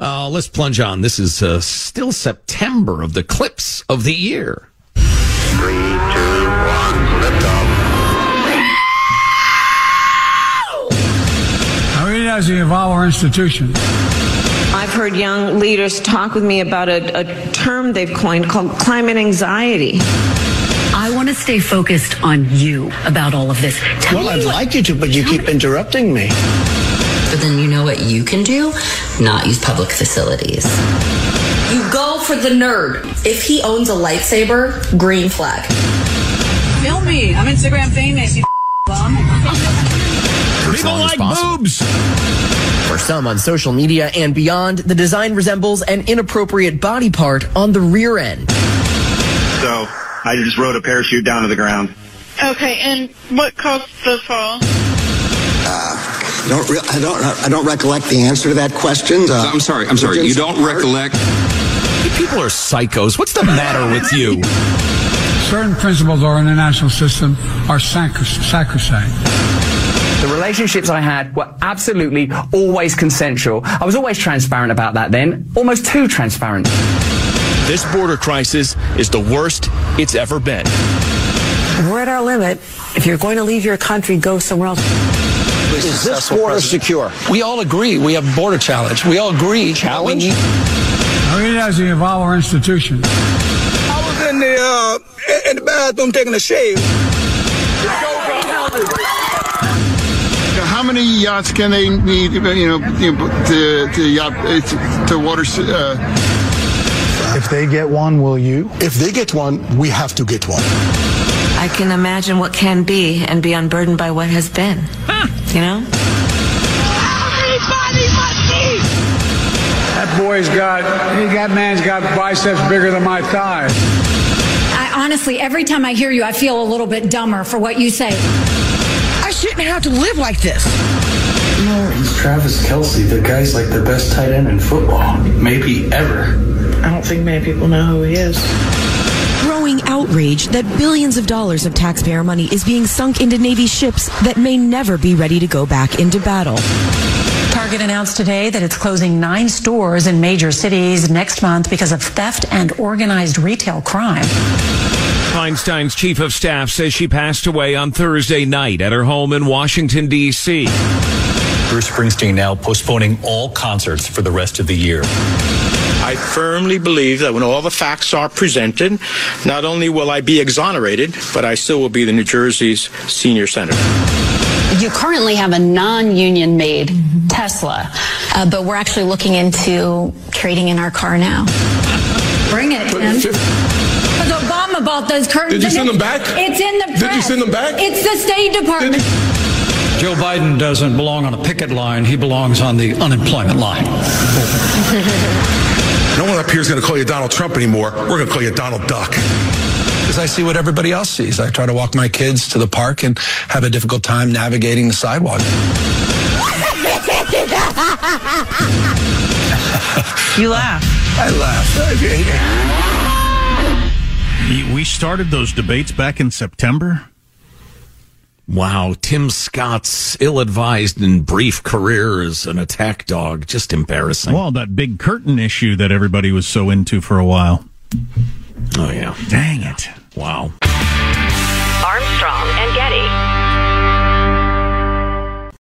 Uh, let's plunge on. This is uh, still September of the clips of the year. Three, two, one, lift off. How are you guys evolve our institution? I've heard young leaders talk with me about a, a term they've coined called climate anxiety. I want to stay focused on you about all of this. Tell Well, I'd what- like you to, but you keep interrupting me. But then you know what you can do? Not use public facilities. You go for the nerd. If he owns a lightsaber, green flag. Film me. I'm Instagram famous. You bum. People like boobs. For some on social media and beyond, the design resembles an inappropriate body part on the rear end. So I just rode a parachute down to the ground. Okay, and what caused the fall? I don't, re- I don't, I don't recollect the answer to that question. Uh, I'm sorry. I'm sorry. You don't recollect. You people are psychos. What's the matter with you? Certain principles of our international system are sacros- sacrosanct. The relationships I had were absolutely always consensual. I was always transparent about that then, almost too transparent. This border crisis is the worst it's ever been. We're at our limit. If you're going to leave your country, go somewhere else. Is this border secure? We all agree we have a border challenge. We all agree. Challenge? How are you guys evolve our institution? I was in the uh, in the bathroom taking a shave. How many yachts can they need? You know, you know to to yacht to water. Uh, If they get one, will you? If they get one, we have to get one. I can imagine what can be and be unburdened by what has been. You know? That boy's got, he, that man's got biceps bigger than my thighs. I honestly, every time I hear you, I feel a little bit dumber for what you say. I shouldn't have to live like this. You know, he's Travis Kelce. The guy's like the best tight end in football, maybe ever. I don't think many people know who he is. Growing outrage that billions of dollars of taxpayer money is being sunk into Navy ships that may never be ready to go back into battle. Target announced today that it's closing nine stores in major cities next month because of theft and organized retail crime. Feinstein's chief of staff says she passed away on Thursday night at her home in Washington, D.C. Bruce Springsteen now postponing all concerts for the rest of the year. I firmly believe that when all the facts are presented, not only will I be exonerated, but I still will be the New Jersey's senior senator. You currently have a non-union made Tesla, uh, but we're actually looking into trading in our car now. Bring it, Tim. Because Obama bought those curtains. Did you send them back? It's in the press. Did you send them back? It's the State Department. Joe Biden doesn't belong on a picket line. He belongs on the unemployment line. No one up here is going to call you Donald Trump anymore. We're going to call you Donald Duck. Because I see what everybody else sees. I try to walk my kids to the park and have a difficult time navigating the sidewalk. You laugh. I laugh. We started those debates back in September. Wow, Tim Scott's ill-advised and brief career as an attack dog, just embarrassing. Well, that big curtain issue that everybody was so into for a while. Oh yeah. Dang it. Wow.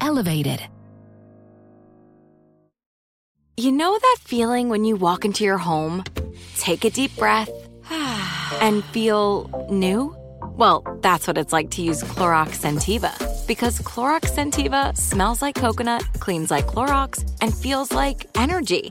elevated. You know that feeling when you walk into your home, take a deep breath, and feel new? Well, that's what it's like to use Clorox Scentiva. Because Clorox Scentiva smells like coconut, cleans like Clorox, and feels like energy